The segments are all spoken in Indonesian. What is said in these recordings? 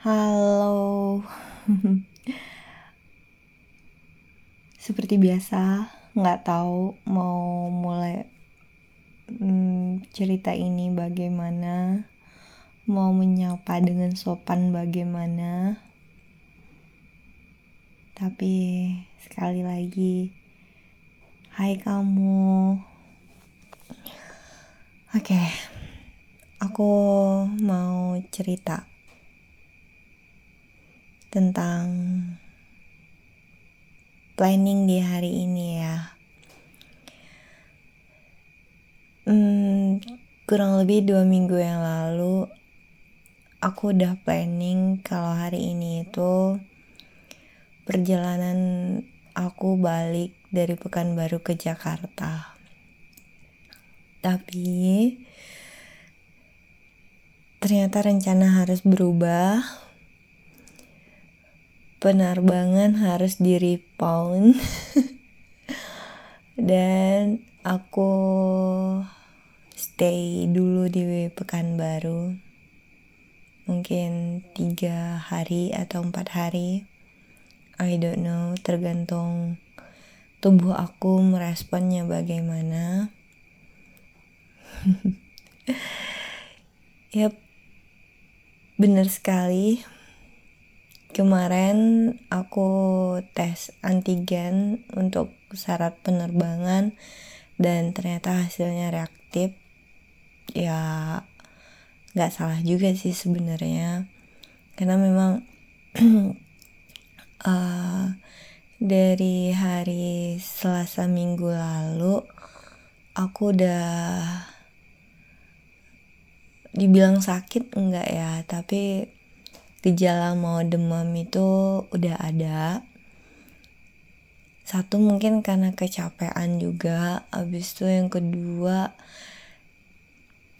Halo. Seperti biasa, nggak tahu mau mulai hmm, cerita ini bagaimana, mau menyapa dengan sopan bagaimana. Tapi sekali lagi, hai kamu. Oke. Okay. Aku mau cerita tentang planning di hari ini ya. Hmm, kurang lebih dua minggu yang lalu aku udah planning kalau hari ini itu perjalanan aku balik dari Pekanbaru ke Jakarta. Tapi ternyata rencana harus berubah penerbangan harus di repound. Dan aku stay dulu di Pekanbaru. Mungkin tiga hari atau empat hari. I don't know tergantung tubuh aku meresponnya bagaimana. Yep benar sekali kemarin aku tes antigen untuk syarat penerbangan dan ternyata hasilnya reaktif. Ya nggak salah juga sih sebenarnya. Karena memang uh, dari hari Selasa minggu lalu aku udah dibilang sakit enggak ya tapi gejala mau demam itu udah ada. Satu mungkin karena kecapean juga abis itu yang kedua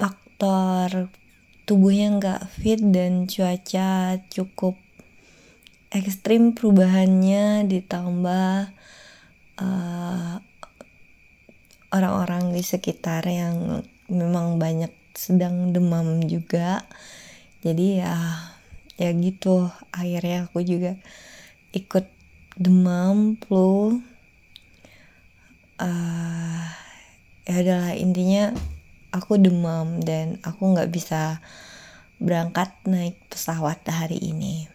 faktor tubuhnya nggak fit dan cuaca cukup ekstrim perubahannya ditambah uh, orang-orang di sekitar yang memang banyak sedang demam juga. Jadi ya ya gitu akhirnya aku juga ikut demam flu. Uh, ya adalah intinya aku demam dan aku nggak bisa berangkat naik pesawat hari ini.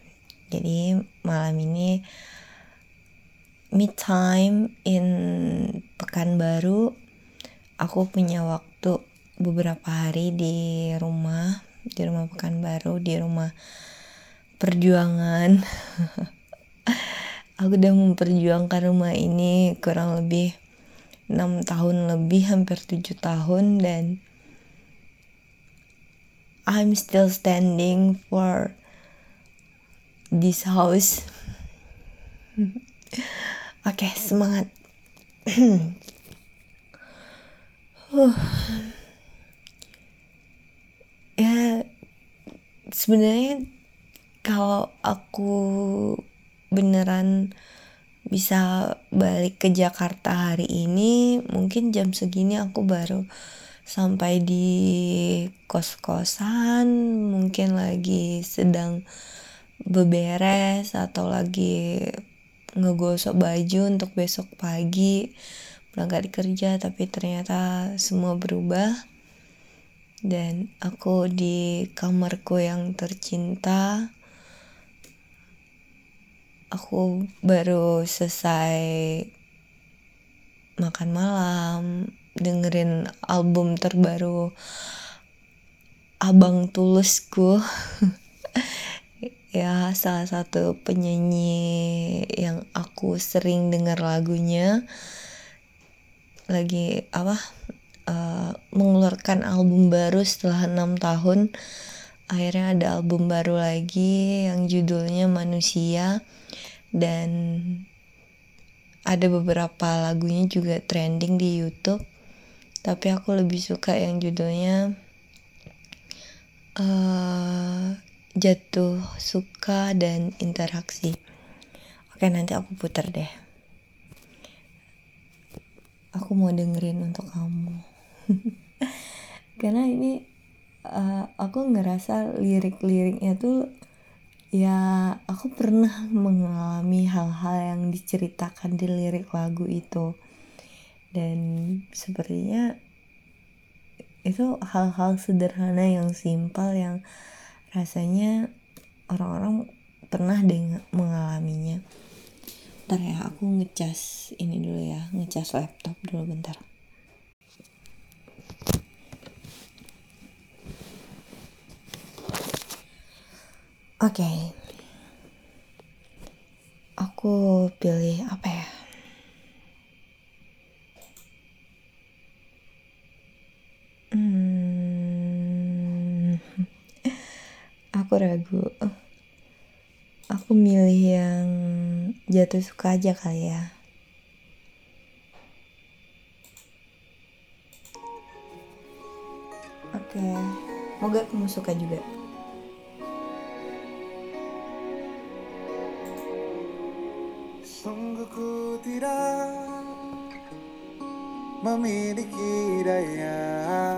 Jadi malam ini me time in Pekanbaru aku punya waktu beberapa hari di rumah di rumah Pekanbaru di rumah perjuangan. Aku udah memperjuangkan rumah ini kurang lebih enam tahun lebih hampir tujuh tahun dan I'm still standing for this house. Oke okay, semangat. Ya sebenarnya kalau aku beneran bisa balik ke Jakarta hari ini mungkin jam segini aku baru sampai di kos-kosan mungkin lagi sedang beberes atau lagi ngegosok baju untuk besok pagi berangkat kerja tapi ternyata semua berubah. Dan aku di kamarku yang tercinta aku baru selesai makan malam dengerin album terbaru Abang Tulusku. Ya salah satu penyanyi yang aku sering denger lagunya. Lagi apa uh, mengeluarkan album baru setelah enam tahun. Akhirnya ada album baru lagi yang judulnya Manusia dan ada beberapa lagunya juga trending di YouTube. Tapi aku lebih suka yang judulnya uh, jatuh suka dan interaksi. Oke nanti aku putar deh. Aku mau dengerin untuk kamu. Karena ini uh, aku ngerasa lirik-liriknya tuh ya aku pernah mengalami hal-hal yang diceritakan di lirik lagu itu. Dan sepertinya itu hal-hal sederhana yang simpel yang rasanya orang-orang pernah deh mengalaminya. Ntar ya aku ngecas ini dulu ya ngecas laptop dulu bentar Oke. Okay. Aku pilih apa ya? Hmm, aku ragu. Aku milih yang jatuh suka aja kali ya. Oke. Moga kamu suka juga daya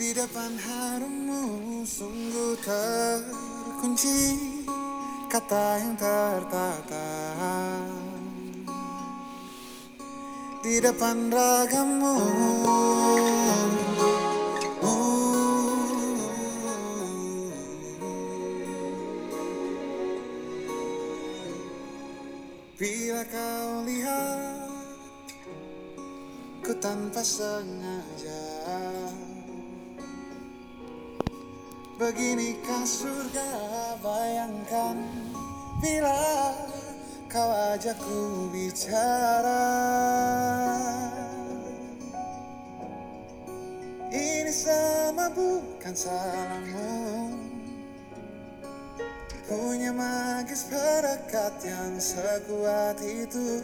Di depan harummu sungguh terkunci Kata yang tertata. Di depan ragamu Bila kau lihat Ku tanpa sengaja. Beginikah surga bayangkan Bila kau ajak ku bicara. Ini sama bukan salahmu Punya magis perekat yang sekuat itu.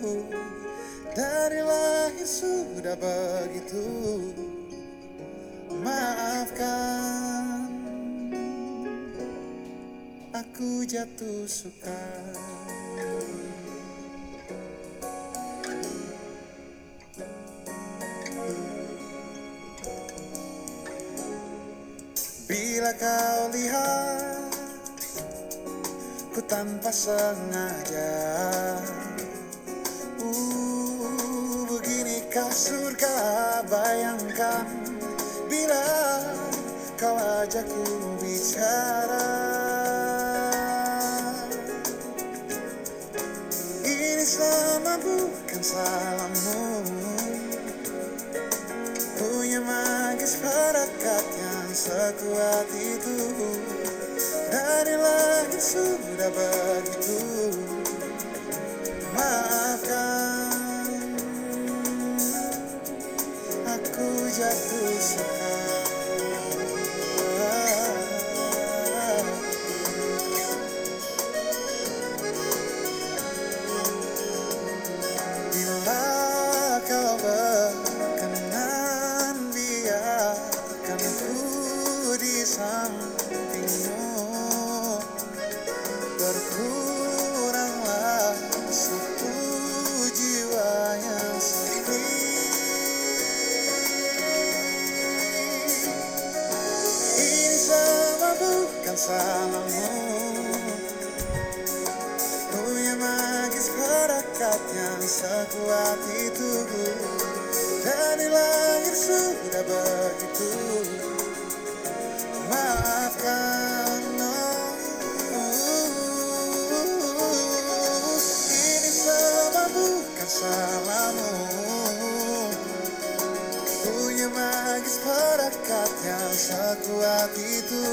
Dari lahir sudah begitu. Maafkan. Aku jatuh suka. Bila kau lihat tanpa sengaja. Uh, beginikah surga bayangkan Bila kau ajak ku bicara. Ini sama bukan salahmu. Punya magis perekat yang sekuat itu Dari langit sudah begitu bukan salahmu. Punya magis perekat yang sekuat itu. Dari lahir sudah begitu. Maafkan oh. Ini sama bukan salahmu. Punya magis perekat yang sekuat itu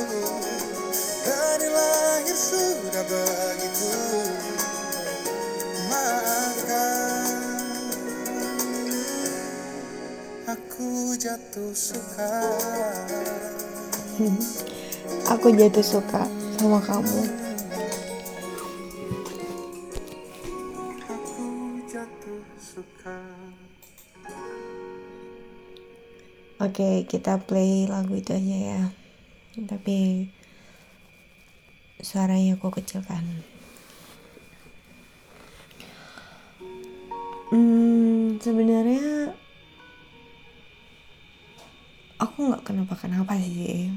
Dari lahir sudah begitu. Maafkan Aku jatuh suka. Aku jatuh suka sama kamu Oke, kita play lagu itu aja ya. Tapi suaranya aku kecilkan. Hmm, sebenarnya aku nggak kenapa-kenapa sih.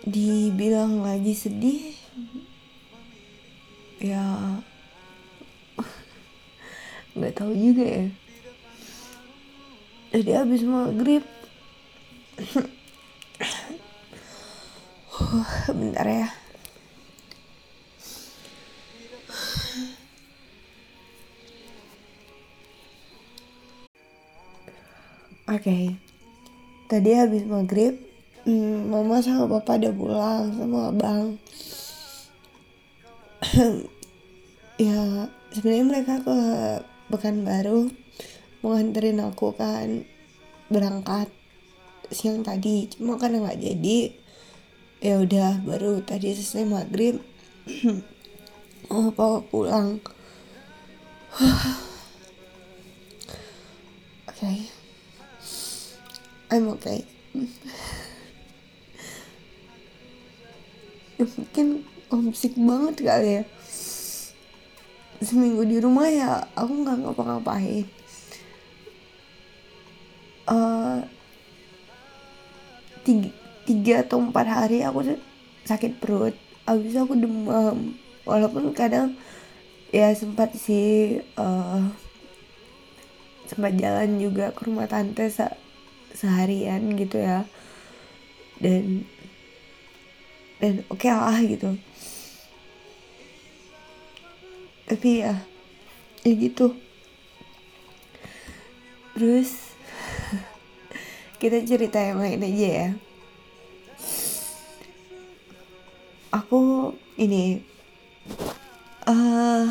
dibilang lagi sedih ya nggak tahu juga ya jadi habis maghrib bentar ya Oke, okay. tadi habis maghrib, hmm, mama sama papa udah pulang sama abang. ya, sebenarnya mereka ke Pekanbaru mau nganterin aku kan berangkat siang tadi, cuma karena nggak jadi, ya udah baru tadi selesai maghrib, oh papa pulang. Oke. Okay. I'm okay ya, mungkin homesick banget kali ya seminggu di rumah ya aku nggak ngapa-ngapain uh, tiga, tiga atau empat hari aku sakit perut. Abis aku demam. Walaupun kadang ya sempat sih uh, sempat jalan juga ke rumah tante seharian gitu ya. Dan dan oke okay lah gitu. Tapi ya ya gitu. Terus kita cerita yang lain aja ya. Aku ini uh,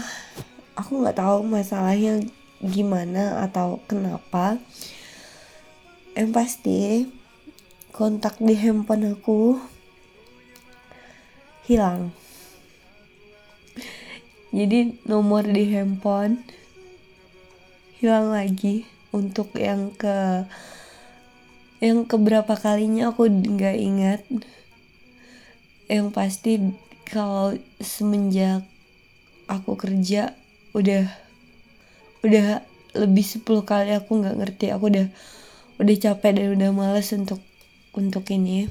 aku nggak tahu masalahnya gimana atau kenapa. Yang pasti kontak di handphone aku hilang. Jadi nomor di handphone hilang lagi untuk yang ke yang keberapa kalinya aku nggak ingat. Yang pasti kalau semenjak aku kerja udah udah lebih 10 kali aku nggak ngerti. Aku udah udah capek dan udah males untuk untuk ini.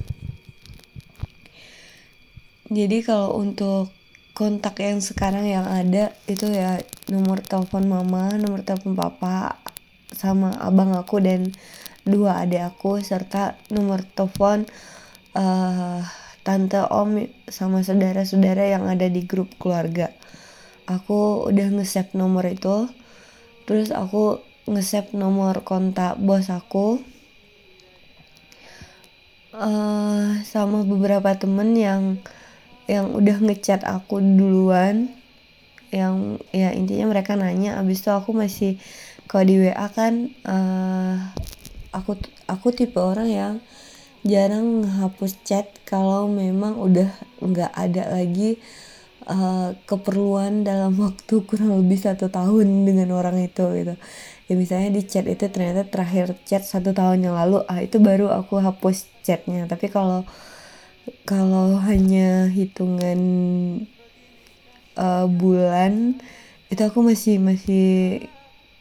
Jadi kalau untuk kontak yang sekarang yang ada itu ya nomor telepon mama nomor telepon papa sama abang aku dan dua adik aku serta nomor telepon uh, tante om sama saudara-saudara yang ada di grup keluarga. Aku udah nge-save nomor itu. Terus aku nge-save nomor kontak bos aku uh, sama beberapa temen yang yang udah ngechat aku duluan. Yang ya intinya mereka nanya abis itu aku masih kalau di WA kan uh, aku aku tipe orang yang jarang hapus chat kalau memang udah nggak ada lagi uh, keperluan dalam waktu kurang lebih satu tahun dengan orang itu gitu. Ya misalnya di chat itu ternyata terakhir chat satu tahun yang lalu ah itu baru aku hapus chatnya. Tapi kalau kalau hanya hitungan uh, bulan itu aku masih masih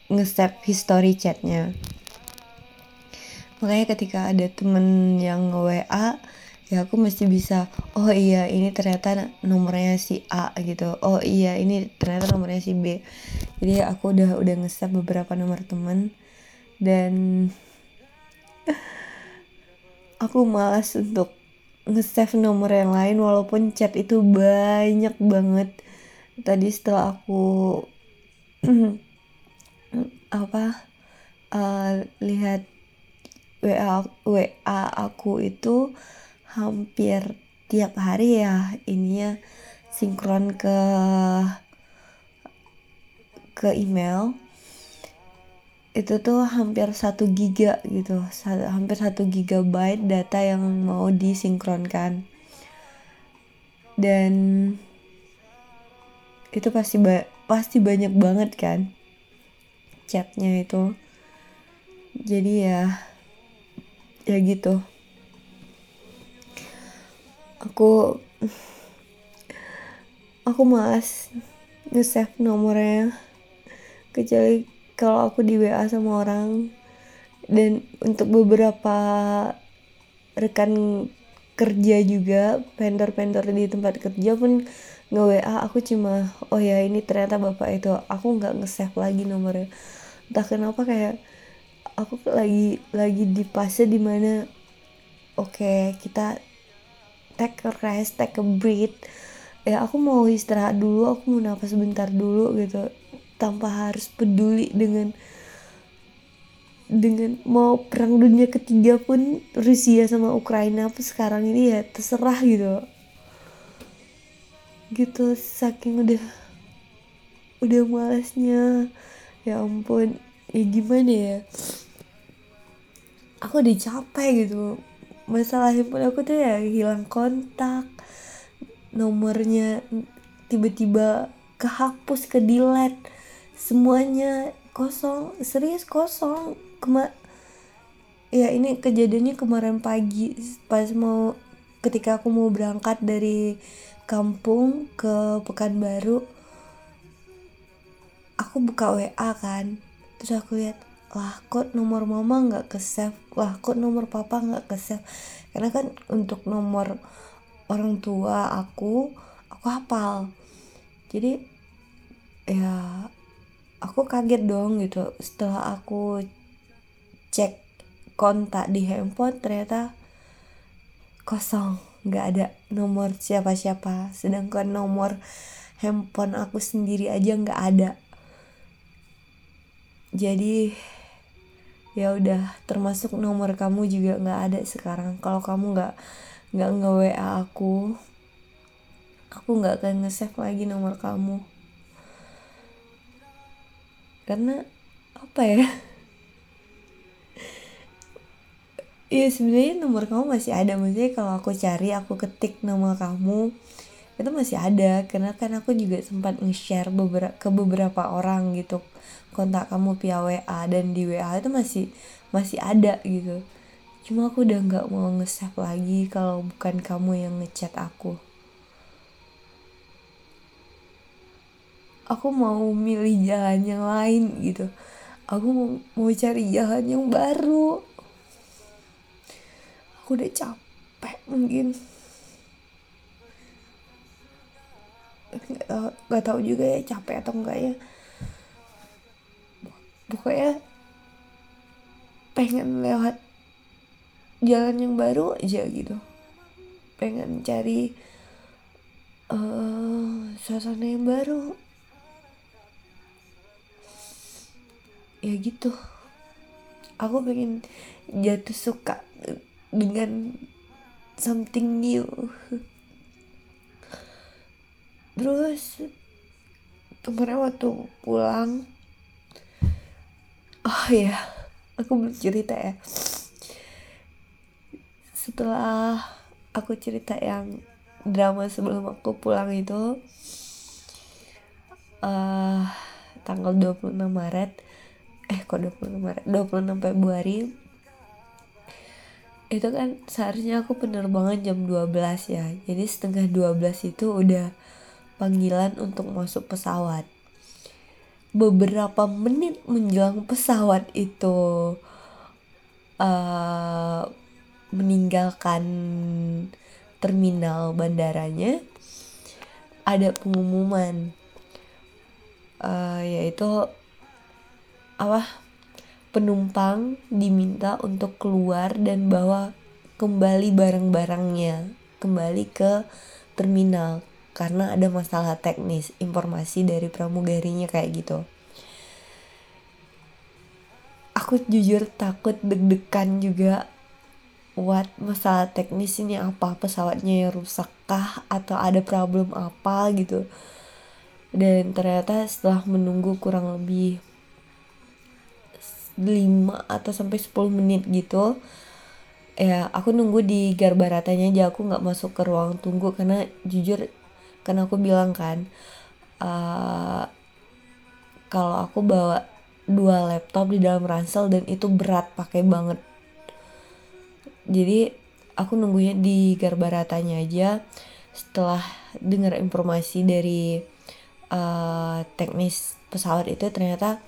nge-save history chatnya. Makanya ketika ada temen yang WA ya aku mesti bisa oh iya ini ternyata nomornya si A gitu. Oh iya ini ternyata nomornya si B. Jadi aku udah udah nge beberapa nomor temen dan aku malas untuk nge-save nomor yang lain walaupun chat itu banyak banget. Tadi setelah aku apa uh, lihat WA WA aku itu hampir tiap hari ya ininya sinkron ke ke email. Itu tuh hampir satu giga gitu hampir satu gigabyte data yang mau disinkronkan. Dan itu pasti ba pasti banyak banget kan chatnya itu. Jadi ya ya gitu. Aku aku malas nge-save nomornya. Kecuali kalau aku di WA sama orang. Dan untuk beberapa rekan kerja juga vendor-vendor di tempat kerja pun nge WA aku cuma oh ya ini ternyata bapak itu. Aku nggak nge-save lagi nomornya. Entah kenapa kayak aku lagi lagi di fase di mana oke okay, kita take a rest take a breath. Ya aku mau istirahat dulu aku mau nafas sebentar dulu gitu. Tanpa harus peduli dengan dengan mau perang dunia ketiga pun Rusia sama Ukraina pun sekarang ini ya terserah gitu gitu saking udah udah malasnya ya ampun ya gimana ya? Aku udah capek gitu. Masalah handphone aku tuh ya hilang kontak nomornya tiba-tiba kehapus ke delete semuanya kosong serius kosong. Kema ya ini kejadiannya kemarin pagi pas mau ketika aku mau berangkat dari kampung ke Pekanbaru aku buka WA kan. Terus aku lihat lah kok nomor mama nggak ke save lah kok nomor papa nggak ke save karena kan untuk nomor orang tua aku aku hafal. Jadi ya aku kaget dong gitu. Setelah aku cek kontak di handphone ternyata kosong nggak ada nomor siapa-siapa. Sedangkan nomor handphone aku sendiri aja nggak ada. Jadi ya udah termasuk nomor kamu juga nggak ada sekarang. Kalau kamu nggak nggak nge WA aku aku nggak akan nge-save lagi nomor kamu. Karena apa ya Iya sebenarnya nomor kamu masih ada. Maksudnya kalau aku cari aku ketik nama kamu itu masih ada. Karena kan aku juga sempat nge-share beberapa ke beberapa orang gitu. Kontak kamu via WA dan di WA itu masih masih ada gitu. Cuma aku udah nggak mau nge-save lagi kalau bukan kamu yang ngechat aku. Aku mau milih jalan yang lain gitu. Aku mau cari jalan yang baru aku udah capek mungkin. Nggak tahu nggak tahu juga ya capek atau enggak ya. Pokoknya pengen lewat jalan yang baru aja gitu. Pengen cari uh, suasana yang baru. Ya gitu. Aku pengen jatuh suka dengan something new. Terus kemarin waktu pulang oh ya aku belum cerita ya. Setelah aku cerita yang drama sebelum aku pulang itu uh, tanggal 26 Maret eh kok 26 Maret? 26 Februari itu kan seharusnya aku penerbangan jam 12 ya. Jadi setengah 12 itu udah panggilan untuk masuk pesawat. Beberapa menit menjelang pesawat itu uh, meninggalkan terminal bandaranya ada pengumuman uh, yaitu apa penumpang diminta untuk keluar dan bawa kembali barang-barangnya. Kembali ke terminal karena ada masalah teknis informasi dari pramugarinya kayak gitu. Aku jujur takut deg-degan juga. What masalah teknis ini apa? Pesawatnya yang rusak kah atau ada problem apa gitu? Dan ternyata setelah menunggu kurang lebih 5 atau sampai 10 menit gitu ya aku nunggu di garbaratanya aja aku nggak masuk ke ruang tunggu karena jujur karena aku bilang kan uh, kalau aku bawa dua laptop di dalam ransel dan itu berat pakai banget. Jadi aku nunggunya di garbaratanya aja. Setelah dengar informasi dari uh, teknis pesawat itu ternyata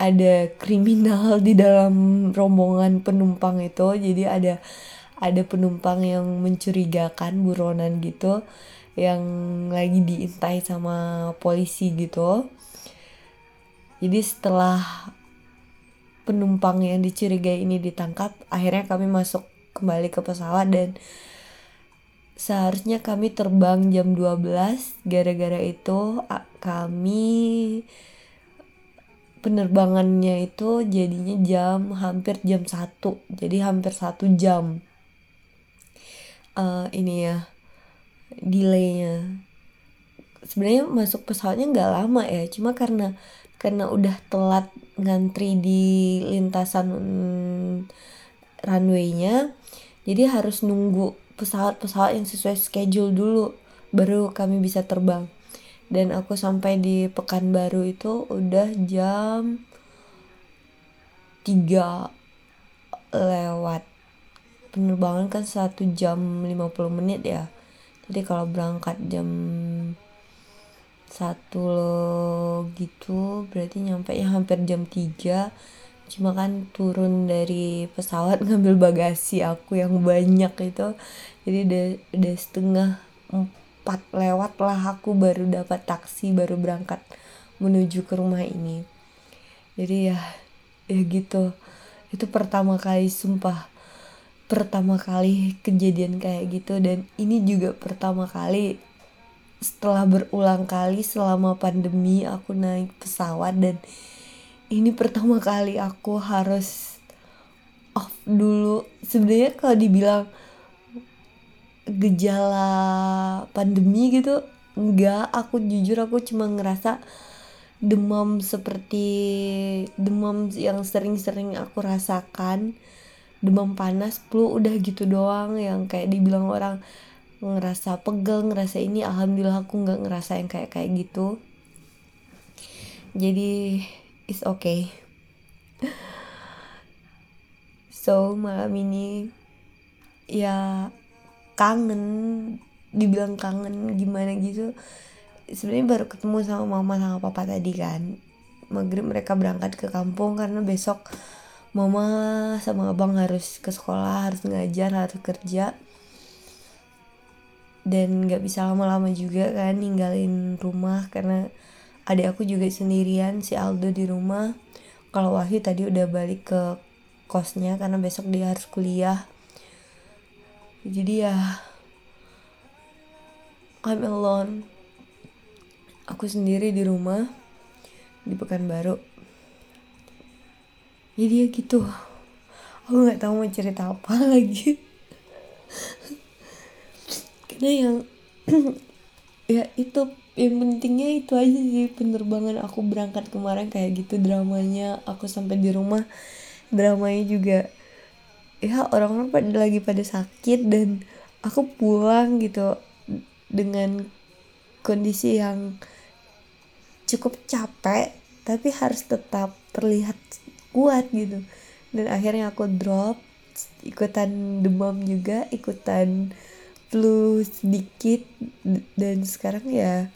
ada kriminal di dalam rombongan penumpang itu. Jadi ada ada penumpang yang mencurigakan buronan gitu yang lagi diintai sama polisi gitu. Jadi setelah penumpang yang dicurigai ini ditangkap akhirnya kami masuk kembali ke pesawat dan seharusnya kami terbang jam 12 gara-gara itu kami penerbangannya itu jadinya jam hampir jam 1 jadi hampir satu jam. Uh, ini ya delaynya. Sebenarnya masuk pesawatnya nggak lama ya cuma karena karena udah telat ngantri di lintasan runway-nya jadi harus nunggu pesawat-pesawat yang sesuai schedule dulu baru kami bisa terbang dan aku sampai di Pekanbaru itu udah jam 3 lewat. Penerbangan kan satu jam 50 menit ya. Jadi kalau berangkat jam satu gitu berarti nyampe ya hampir jam 3 cuma kan turun dari pesawat ngambil bagasi aku yang banyak itu. Jadi udah, udah setengah lewat lah aku baru dapat taksi baru berangkat menuju ke rumah ini. Jadi ya ya gitu. Itu pertama kali sumpah pertama kali kejadian kayak gitu. Dan ini juga pertama kali setelah berulang kali selama pandemi aku naik pesawat. Dan ini pertama kali aku harus off dulu. Sebenarnya kalau dibilang gejala pandemi gitu enggak aku jujur aku cuma ngerasa demam seperti demam yang sering-sering aku rasakan. Demam panas flu udah gitu doang. Yang kayak dibilang orang ngerasa pegel ngerasa ini alhamdulillah aku nggak ngerasa yang kayak kayak gitu. Jadi it's okay. So malam ini ya kangen dibilang kangen gimana gitu. Sebenarnya baru ketemu sama mama sama papa tadi kan. Maghrib mereka berangkat ke kampung karena besok mama sama abang harus ke sekolah harus ngajar harus kerja. Dan nggak bisa lama-lama juga kan ninggalin rumah karena adik aku juga sendirian si Aldo di rumah. Kalau Wahyu tadi udah balik ke kosnya karena besok dia harus kuliah jadi ya I'm alone. Aku sendiri di rumah di Pekanbaru. Jadi ya gitu. Aku nggak tahu mau cerita apa lagi. Nah yang ya itu yang pentingnya itu aja sih penerbangan aku berangkat kemarin kayak gitu dramanya aku sampai di rumah dramanya juga ya orang-orang pada lagi pada sakit dan aku pulang gitu dengan kondisi yang cukup capek tapi harus tetap terlihat kuat gitu. Dan akhirnya aku drop ikutan demam juga ikutan flu sedikit dan sekarang ya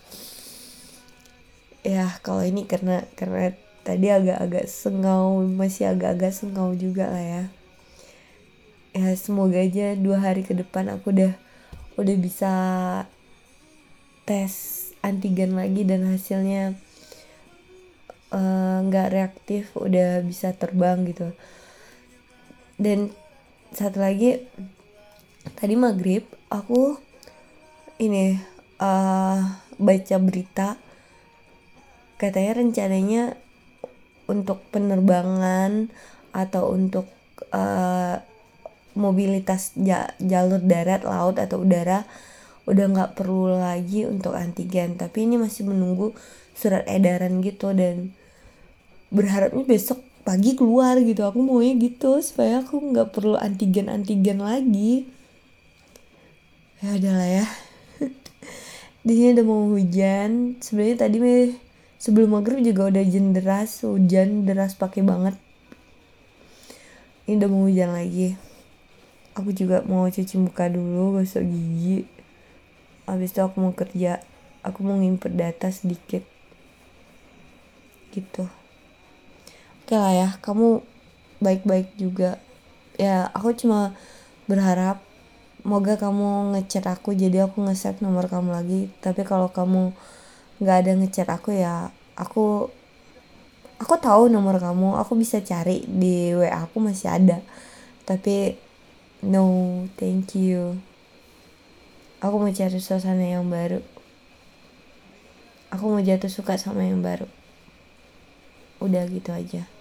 ya kalau ini karena karena tadi agak-agak sengau masih agak-agak sengau juga lah ya ya semoga aja dua hari ke depan aku udah udah bisa tes antigen lagi dan hasilnya eh, nggak uh, reaktif udah bisa terbang gitu. Dan satu lagi tadi maghrib aku ini uh, baca berita. Katanya rencananya untuk penerbangan atau untuk uh, mobilitas jalur darat, laut atau udara udah nggak perlu lagi untuk antigen. Tapi ini masih menunggu surat edaran gitu dan berharapnya besok pagi keluar gitu. Aku maunya gitu supaya aku nggak perlu antigen antigen lagi. Ya udahlah ya. Di sini udah mau hujan. Sebenarnya tadi sebelum maghrib juga udah hujan deras. Hujan deras pakai banget. Ini udah mau hujan lagi aku juga mau cuci muka dulu gosok gigi. Habis itu aku mau kerja. Aku mau ngimpet data sedikit. Gitu. Oke lah ya kamu baik-baik juga. Ya aku cuma berharap moga kamu ngechat aku jadi aku nge-save nomor kamu lagi. Tapi kalau kamu nggak ada ngechat aku ya aku aku tahu nomor kamu. Aku bisa cari di WA aku masih ada. Tapi no thank you. Aku mau cari suasana yang baru. Aku mau jatuh suka sama yang baru. Udah gitu aja